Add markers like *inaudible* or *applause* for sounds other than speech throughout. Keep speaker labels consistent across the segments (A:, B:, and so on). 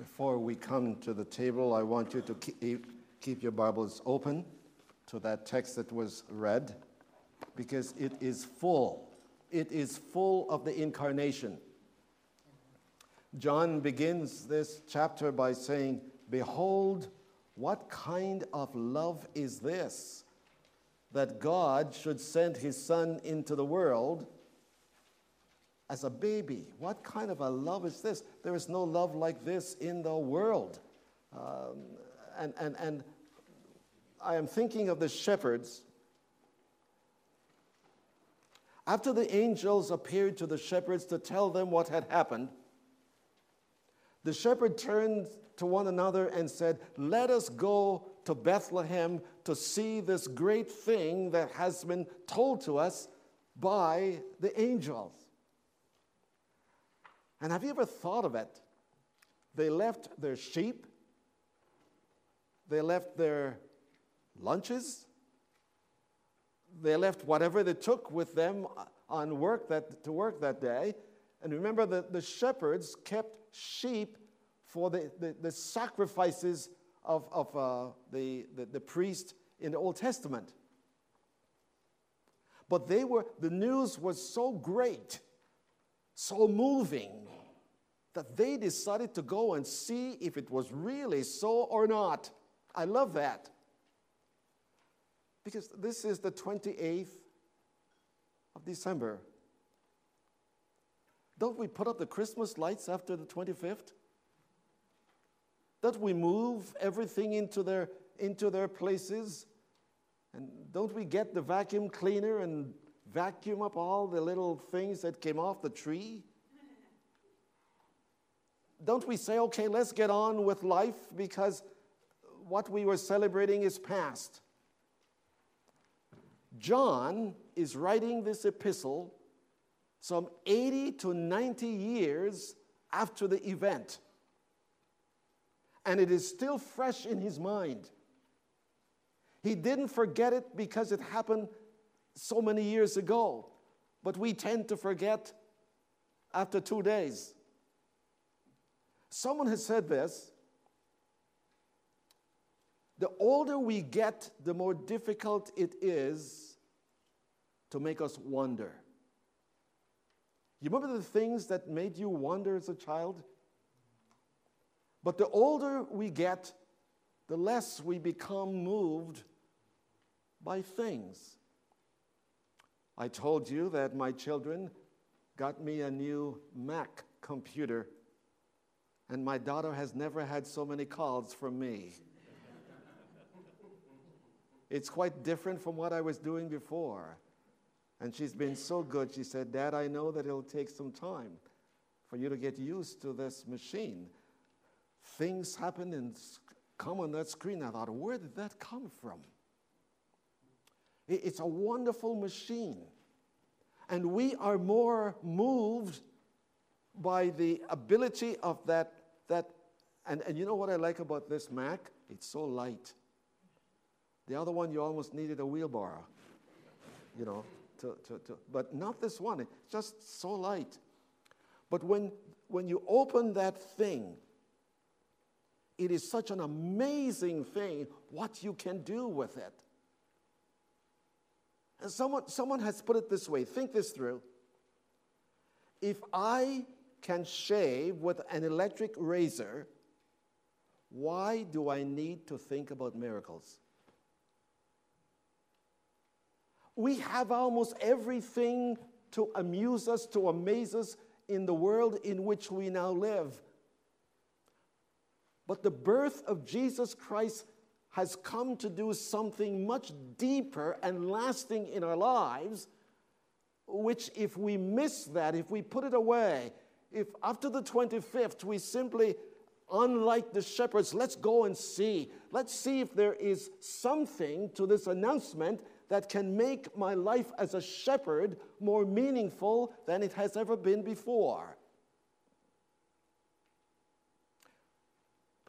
A: Before we come to the table, I want you to keep, your Bibles open to that text that was read because it is full. It is full of the incarnation. John begins this chapter by saying, Behold, what kind of love is this that God should send his Son into the world as a baby. What kind of a love is this? There is no love like this in the world. Um, and, and, and I am thinking of the shepherds. After the angels appeared to the shepherds to tell them what had happened, the shepherd turned to one another and said, Let us go to Bethlehem to see this great thing that has been told to us by the angels. And have you ever thought of it? They left their sheep, they left their lunches, they left whatever they took with them on work that, to work that day. And remember that the shepherds kept sheep for the, the, the sacrifices of, of uh, the, the, the priest in the Old Testament. But they were, the news was so great, so moving, that they decided to go and see if it was really so or not. I love that. Because this is the 28th of December. Don't we put up the Christmas lights after the 25th? Don't we move everything into their, into their places? And don't we get the vacuum cleaner and vacuum up all the little things that came off the tree? don't we say, okay, let's get on with life because what we were celebrating is past? John is writing this epistle some 80 to 90 years after the event. And it is still fresh in his mind. He didn't forget it because it happened so many years ago, but we tend to forget after two days. Someone has said this the older we get, the more difficult it is to make us wonder. You remember the things that made you wonder as a child? But the older we get, the less we become moved by things. I told you that my children got me a new Mac computer and my daughter has never had so many calls from me. it's quite different from what I was doing before. And she's been so good. She said, Dad, I know that it'll take some time for you to get used to this machine. Things happen and come on that screen. I thought, where did that come from? It's a wonderful machine. And we are more moved by the ability of that that, and, and you know what I like about this Mac? It's so light. The other one, you almost needed a wheelbarrow, you know, to, to, to, but not this one. It's just so light. But when, when you open that thing, it is such an amazing thing what you can do with it. And someone, someone has put it this way think this through. If I can shave with an electric razor, why do I need to think about miracles? We have almost everything to amuse us, to amaze us in the world in which we now live. But the birth of Jesus Christ has come to do something much deeper and lasting in our lives, which, if we miss that, if we put it away, if after the 25th we simply, unlike the shepherds, let's go and see, let's see if there is something to this announcement that can make my life as a shepherd more meaningful than it has ever been before.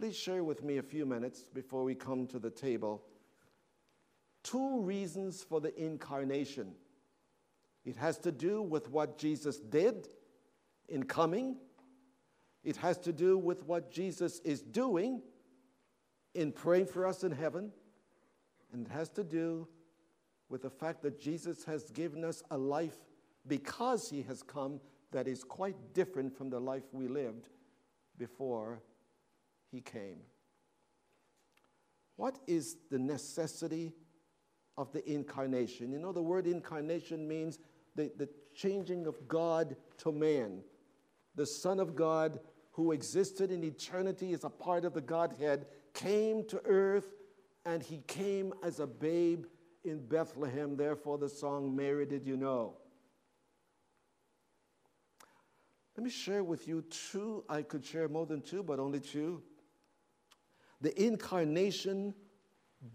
A: Please share with me a few minutes before we come to the table. Two reasons for the incarnation. It has to do with what Jesus did in coming, It has to do with what Jesus is doing in praying for us in heaven. And it has to do with the fact that Jesus has given us a life because he has come that is quite different from the life we lived before he came. What is the necessity of the incarnation? You know, the word incarnation means the, the changing of God to man. The Son of God, who existed in eternity as a part of the Godhead, came to earth and he came as a babe in Bethlehem. Therefore, the song, Mary, Did You Know? Let me share with you two. I could share more than two, but only two. The incarnation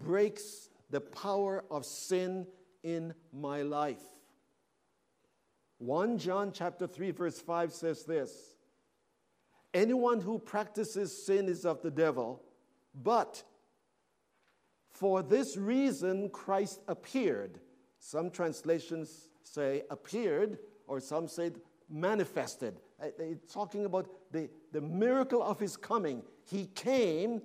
A: breaks the power of sin in my life. 1 John chapter 3 verse 5 says this. Anyone who practices sin is of the devil, but for this reason Christ appeared. Some translations say appeared, or some say manifested. Uh, it's talking about the, the miracle of his coming. He came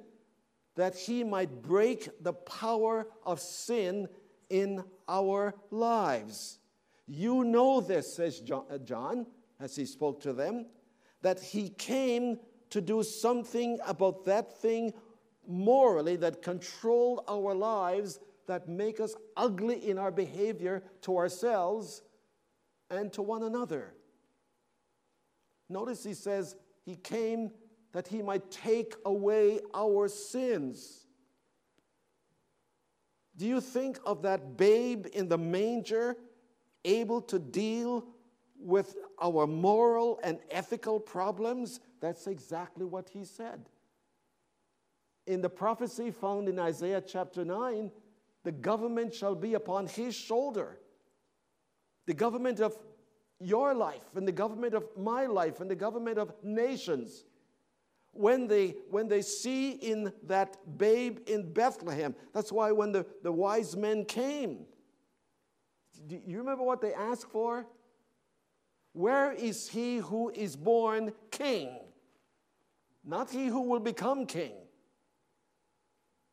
A: that he might break the power of sin in our lives. You know this, says uh, John, as he spoke to them, that he came to do something about that thing morally that control our lives, that make us ugly in our behavior to ourselves and to one another. Notice he says, He came that he might take away our sins. Do you think of that babe in the manger able to deal with our moral and ethical problems? That's exactly what he said. In the prophecy found in Isaiah chapter 9, the government shall be upon his shoulder. The government of your life, and the government of my life, and the government of nations when they, when they see in that babe in Bethlehem. That's why when the, the wise men came, do you remember what they asked for? Where is he who is born king? Not he who will become king.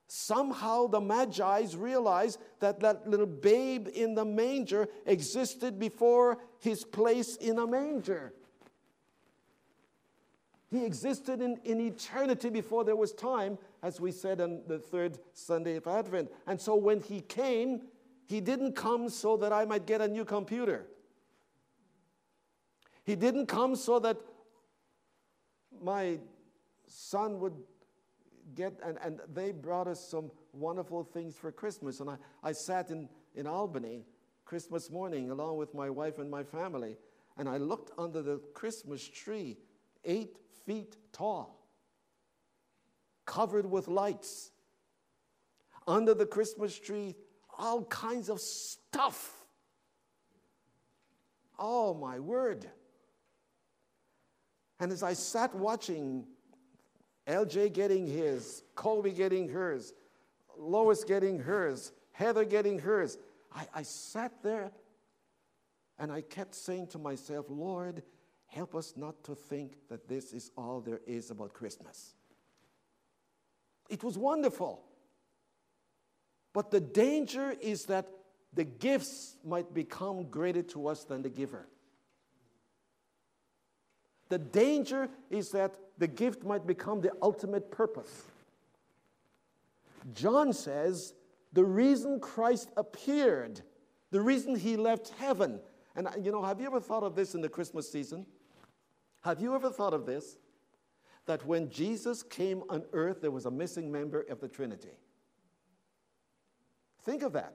A: Somehow the Magi's realized that that little babe in the manger existed before his place in a manger. He existed in, in eternity before there was time, as we said on the third Sunday of Advent. And so when he came, he didn't come so that I might get a new computer. He didn't come so that my son would get, and, and they brought us some wonderful things for Christmas. And I, I sat in, in Albany Christmas morning along with my wife and my family, and I looked under the Christmas tree, eight feet tall, covered with lights. Under the Christmas tree, all kinds of stuff. Oh, my word. And as I sat watching LJ getting his, Colby getting hers, Lois getting hers, Heather getting hers, I, I sat there and I kept saying to myself, Lord, help us not to think that this is all there is about Christmas. It was wonderful. But the danger is that the gifts might become greater to us than the giver. The danger is that the gift might become the ultimate purpose. John says the reason Christ appeared, the reason he left heaven, and you know, have you ever thought of this in the Christmas season? Have you ever thought of this? That when Jesus came on earth, there was a missing member of the Trinity. Think of that.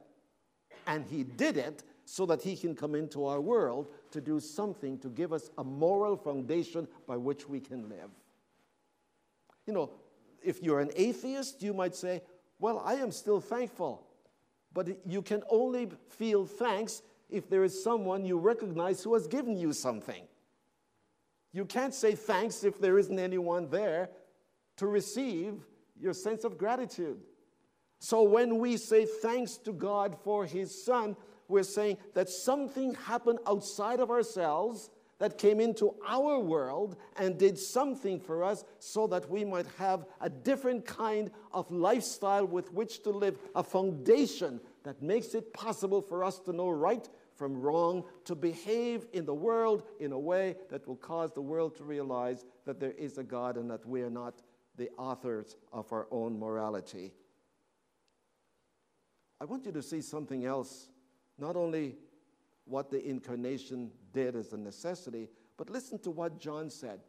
A: And he did it so that he can come into our world to do something to give us a moral foundation by which we can live. You know, if you're an atheist, you might say, Well, I am still thankful. But you can only feel thanks if there is someone you recognize who has given you something. You can't say thanks if there isn't anyone there to receive your sense of gratitude. So when we say thanks to God for His Son, we're saying that something happened outside of ourselves that came into our world and did something for us so that we might have a different kind of lifestyle with which to live, a foundation that makes it possible for us to know right from wrong, to behave in the world in a way that will cause the world to realize that there is a God and that we are not the authors of our own morality. I want you to see something else, not only what the incarnation did as a necessity, but listen to what John said.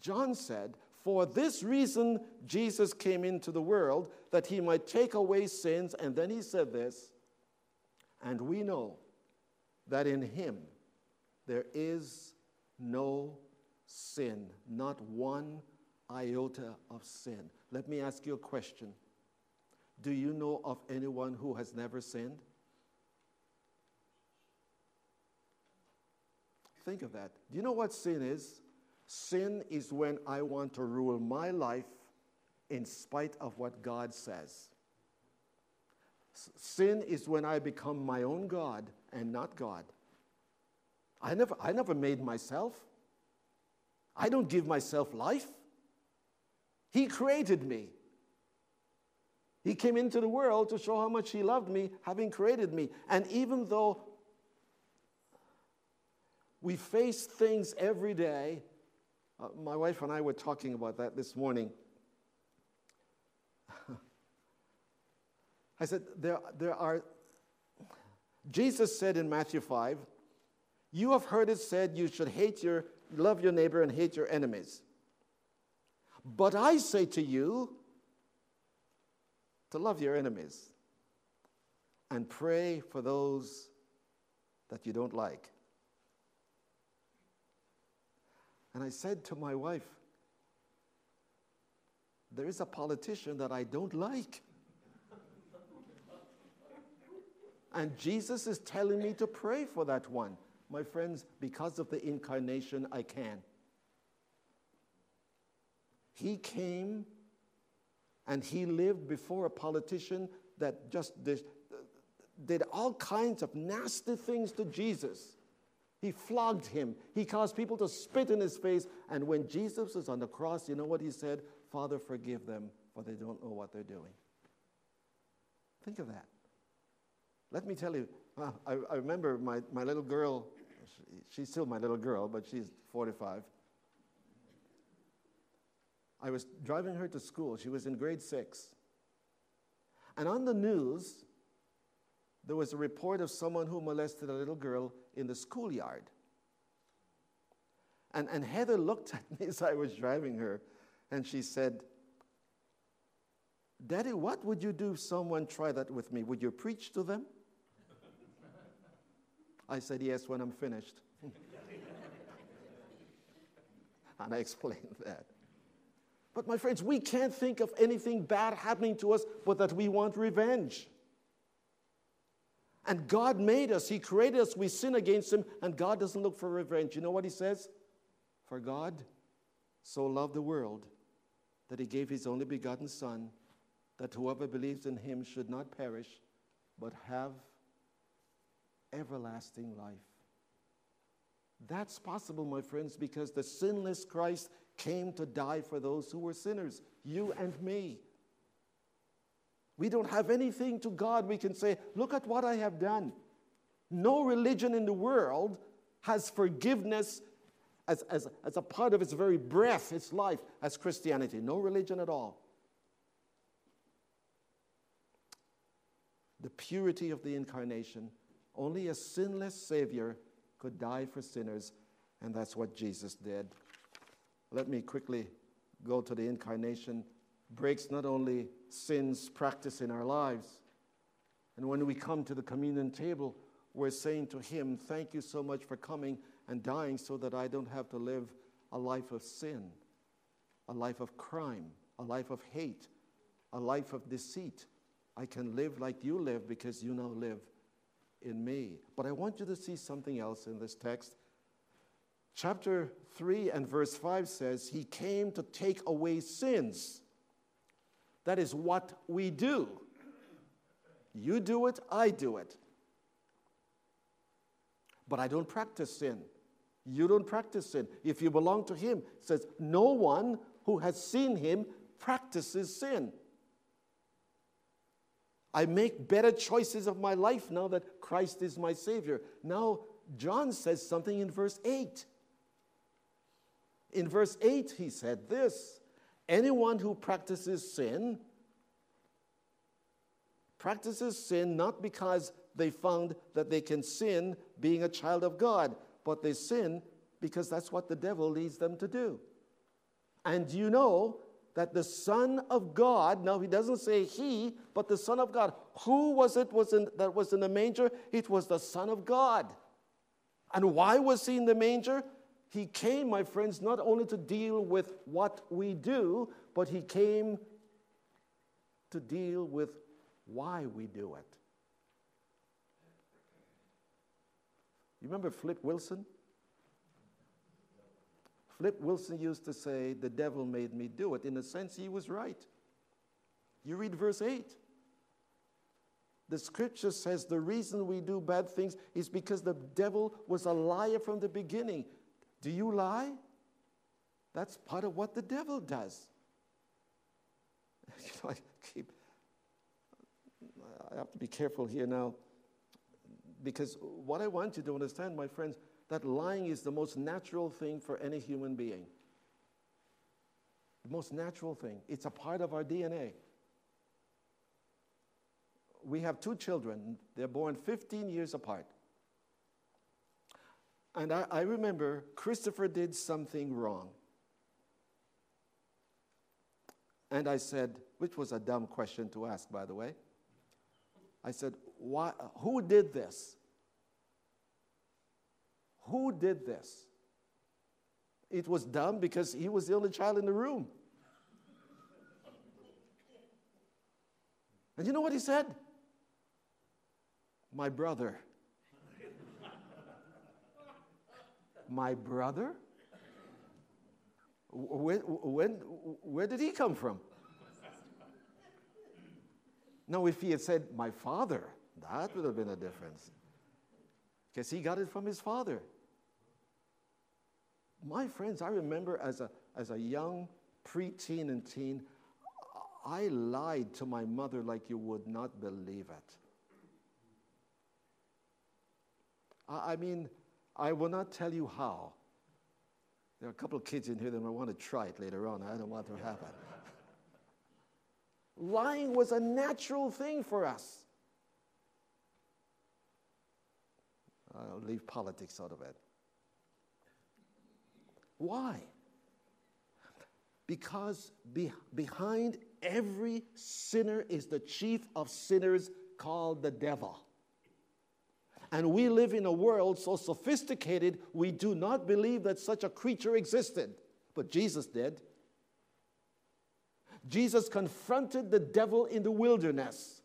A: John said, For this reason Jesus came into the world, that he might take away sins. And then he said this, and we know that in him there is no sin, not one iota of sin. Let me ask you a question Do you know of anyone who has never sinned? Think of that. Do you know what sin is? Sin is when I want to rule my life in spite of what God says. Sin is when I become my own God and not God. I never, I never made myself. I don't give myself life. He created me. He came into the world to show how much He loved me, having created me. And even though we face things every day, uh, my wife and I were talking about that this morning. I said, there, there are, Jesus said in Matthew 5, you have heard it said you should hate your, love your neighbor and hate your enemies. But I say to you to love your enemies and pray for those that you don't like. And I said to my wife, There is a politician that I don't like. And Jesus is telling me to pray for that one. My friends, because of the incarnation, I can. He came and he lived before a politician that just did, all kinds of nasty things to Jesus. He flogged him. He caused people to spit in his face. And when Jesus was on the cross, you know what he said? Father, forgive them, for they don't know what they're doing. Think of that. Let me tell you, uh, I, I, remember my, my little girl, she, she's still my little girl, but she's 45. I was driving her to school. She was in grade six. And on the news, there was a report of someone who molested a little girl in the schoolyard. And, and Heather looked *laughs* at me as I was driving her, and she said, Daddy, what would you do if someone tried that with me? Would you preach to them? I said, Yes, when I'm finished. *laughs* and I explained that. But my friends, we can't think of anything bad happening to us but that we want revenge. And God made us, He created us, we sin against Him, and God doesn't look for revenge. You know what He says? For God so loved the world that He gave His only begotten Son, that whoever believes in Him should not perish, but have everlasting life. That's possible, my friends, because the sinless Christ came to die for those who were sinners, you and me. We don't have anything to God we can say, Look at what I have done. No religion in the world has forgiveness as, as, as a part of its very breath, its life, as Christianity. No religion at all. The purity of the incarnation only a sinless Savior could die for sinners, and that's what Jesus did. Let me quickly go to the incarnation. Breaks not only sins practice in our lives, and when we come to the communion table, we're saying to Him, Thank you so much for coming and dying so that I don't have to live a life of sin, a life of crime, a life of hate, a life of deceit. I can live like you live because you now live in me. But I want you to see something else in this text. Chapter 3 and verse 5 says, He came to take away sins. That is what we do. You do it, I do it. But I don't practice sin. you don't practice sin. If you belong to Him, says, no one who has seen Him practices sin. I make better choices of my life now that Christ is my Savior. Now, John says something in verse 8. In verse 8, he said this Anyone who practices sin practices sin not because they found that they can sin being a child of God, but they sin because that's what the devil leads them to do. And you know that the Son of God, now he doesn't say he, but the Son of God, who was it was in, that was in the manger? It was the Son of God. And why was he in the manger? He came, my friends, not only to deal with what we do, but he came to deal with why we do it. You remember Flip Wilson? Flip Wilson used to say, The devil made me do it. In a sense, he was right. You read verse 8. The scripture says the reason we do bad things is because the devil was a liar from the beginning. Do you lie? That's part of what the devil does. *laughs* You know, I keep I have to be careful here now because what I want you to understand, my friends, that lying is the most natural thing for any human being. The most natural thing. It's a part of our DNA. We have two children, they're born 15 years apart. And I, I remember Christopher did something wrong. And I said, which was a dumb question to ask, by the way. I said, Why, Who did this? Who did this? It was dumb because he was the only child in the room. And you know what he said? My brother. My brother? When, when, where did he come from? Now, if he had said, My father, that would have been a difference. Because he got it from his father. My friends, I remember as a, as a young preteen and teen, I lied to my mother like you would not believe it. I, I mean, I will not tell you how. There are a couple of kids in here that might want to try it later on. I don't want to happen. *laughs* Lying was a natural thing for us. I'll leave politics out of it. Why? Because be, behind every sinner is the chief of sinners called the devil. And we live in a world so sophisticated, we do not believe that such a creature existed. But Jesus did. Jesus confronted the devil in the wilderness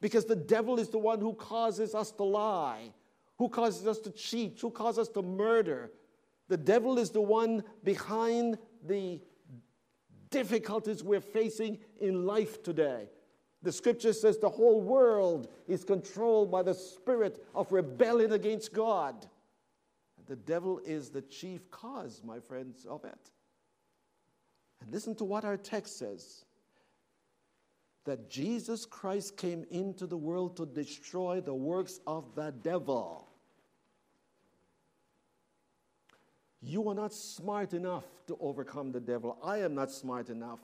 A: because the devil is the one who causes us to lie, who causes us to cheat, who causes us to murder. The devil is the one behind the difficulties we're facing in life today. The scripture says the whole world is controlled by the spirit of rebellion against God. The devil is the chief cause, my friends, of it. And listen to what our text says that Jesus Christ came into the world to destroy the works of the devil. You are not smart enough to overcome the devil. I am not smart enough.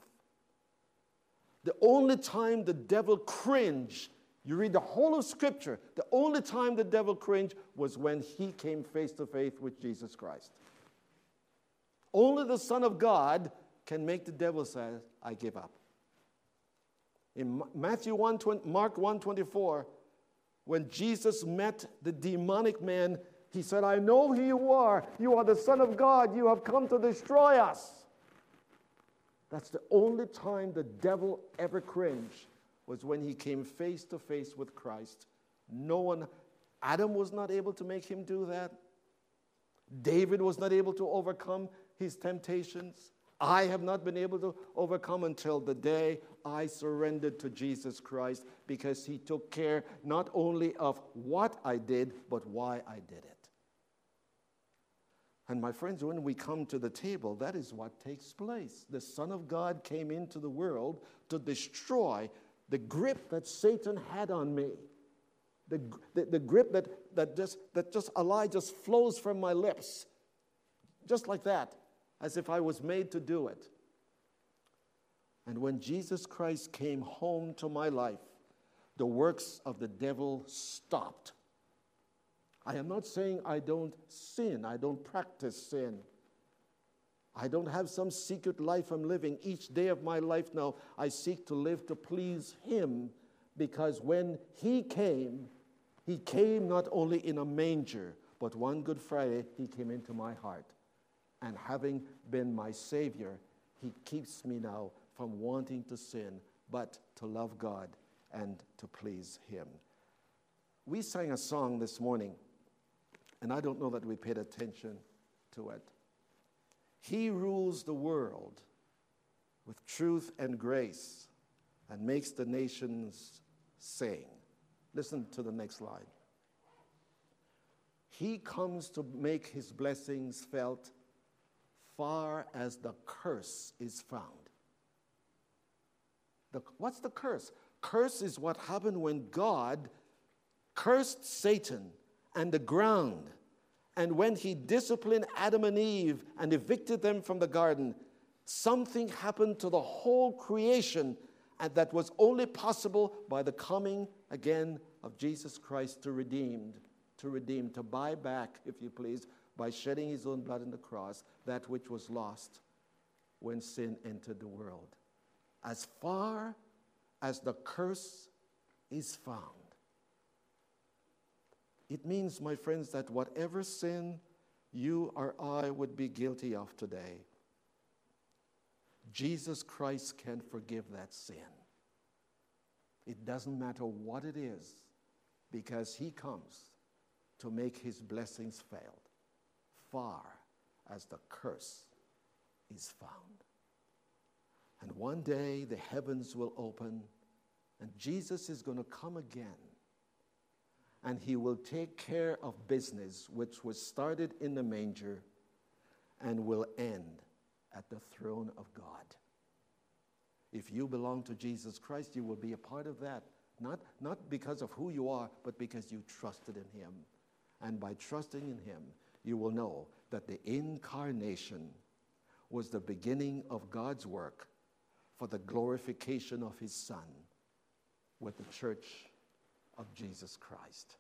A: The only time the devil cringed, you read the whole of Scripture, the only time the devil cringed was when he came face to face with Jesus Christ. Only the Son of God can make the devil say, I give up. In Matthew 1, 20, Mark 1:24, when Jesus met the demonic man, he said, I know who you are. You are the Son of God. You have come to destroy us. That's the only time the devil ever cringed was when he came face to face with Christ. No one, Adam was not able to make him do that. David was not able to overcome his temptations. I have not been able to overcome until the day I surrendered to Jesus Christ because he took care not only of what I did, but why I did it. And my friends, when we come to the table, that is what takes place. The Son of God came into the world to destroy the grip that Satan had on me. The, the, the grip that, that, just, that just a lie just flows from my lips. Just like that, as if I was made to do it. And when Jesus Christ came home to my life, the works of the devil stopped. I am not saying I don't sin, I don't practice sin. I don't have some secret life I'm living. Each day of my life now, I seek to live to please Him because when He came, He came not only in a manger, but one Good Friday, He came into my heart. And having been my Savior, He keeps me now from wanting to sin, but to love God and to please Him. We sang a song this morning, and I don't know that we paid attention to it. He rules the world with truth and grace and makes the nations sing. Listen to the next line. He comes to make his blessings felt far as the curse is found. The, what's the curse? Curse is what happened when God cursed Satan and the ground. And when he disciplined Adam and Eve and evicted them from the garden, something happened to the whole creation and that was only possible by the coming again of Jesus Christ to redeem, to redeem, to buy back, if you please, by shedding his own blood on the cross, that which was lost when sin entered the world. As far as the curse is found. It means, my friends, that whatever sin you or I would be guilty of today, Jesus Christ can forgive that sin. It doesn't matter what it is, because He comes to make His blessings fail, far as the curse is found. And one day the heavens will open and Jesus is going to come again. And he will take care of business which was started in the manger and will end at the throne of God. If you belong to Jesus Christ, you will be a part of that. Not, not because of who you are, but because you trusted in him. And by trusting in him, you will know that the incarnation was the beginning of God's work for the glorification of his Son with the church of Jesus Christ.